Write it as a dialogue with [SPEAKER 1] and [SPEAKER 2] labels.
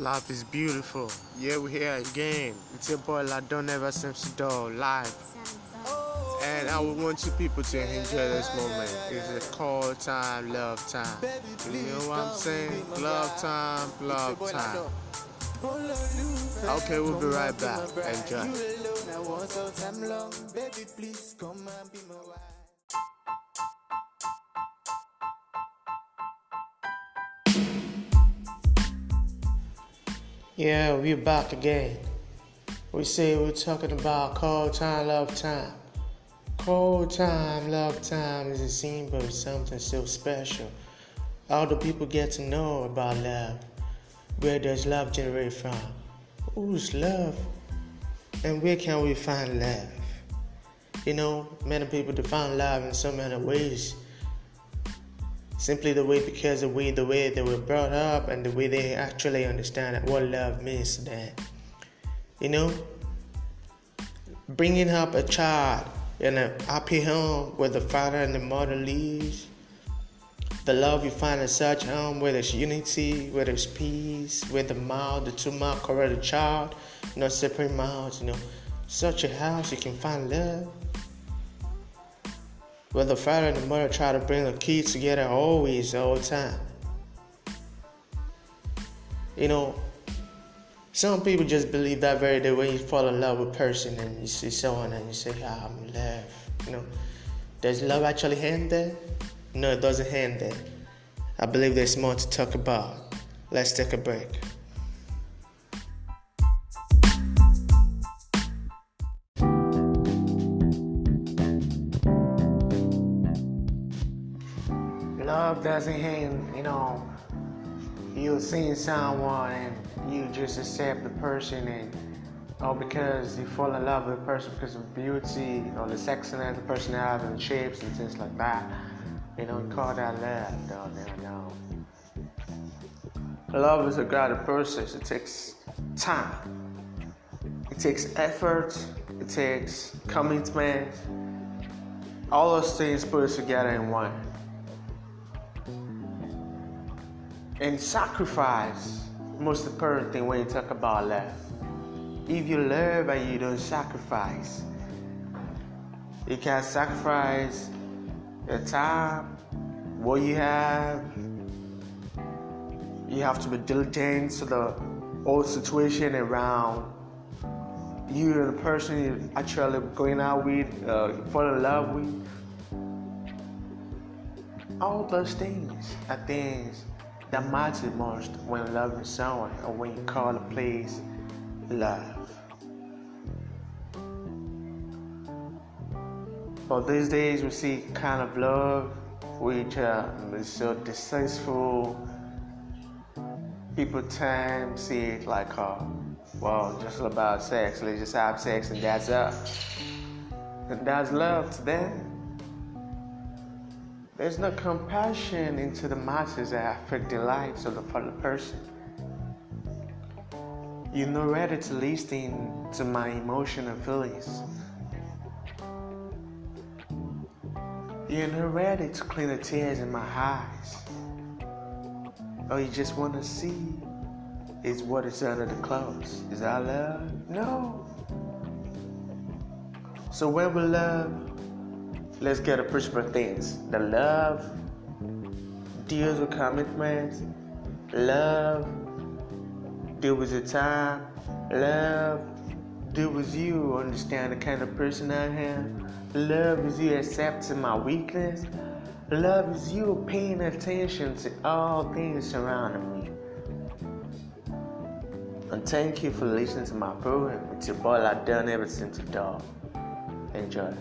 [SPEAKER 1] Life is beautiful. Yeah, we're here again. It's your boy Ladon Ever Simpson Dog live. And I would want you people to enjoy this moment. It's a call time, love time. You know what I'm saying? Love time, love time. Okay, we'll be right back. Enjoy. Yeah, we're back again. We say we're talking about cold time, love time. Cold time, love time is a symbol of something so special. How do people get to know about love? Where does love generate from? Who's love? And where can we find love? You know, many people define love in so many ways simply the way because the way the way they were brought up and the way they actually understand what love means to them. You know, bringing up a child in a happy home where the father and the mother lives, the love you find in such home where there's unity, where there's peace, where the mouth, the two mouths cover the child, not separate mouths. You know, such a house you can find love where the father and the mother try to bring the kids together always, all the time. You know, some people just believe that very day when you fall in love with a person and you see someone and you say, ah, I'm in love. You know, does love actually end there? No, it doesn't end there. I believe there's more to talk about. Let's take a break. Love doesn't end, you know, you're seeing someone and you just accept the person and or because you fall in love with a person because of beauty or the sexiness the personality, and shapes and things like that. You know, you call that love, no, no, no. Love is a guided process. It takes time. It takes effort. It takes commitment. All those things put together in one. And sacrifice, most important thing when you talk about love. If you love and you don't sacrifice, you can sacrifice your time, what you have. You have to be diligent to the whole situation around you and the person you're actually going out with, uh, fall in love with. All those things are things that matters most when loving someone or when you call a place love. But these days we see kind of love which uh, is so distasteful. People tend to see it like, uh, well, just about sex. Let's just have sex and that's up. And that's love to them. There's no compassion into the masses that affect the lives of the other person. You're not ready to listen to my emotion and feelings. You're not ready to clean the tears in my eyes. Or you just want to see is what is under the clothes. Is that love? No. So when we love, let's get a principle things. The love deals with commitment. Love deals with the time. Love deals with you understand the kind of person I am. Love is you accepting my weakness. Love is you paying attention to all things surrounding me. And thank you for listening to my program. It's your boy i've done ever since a dog. Enjoy.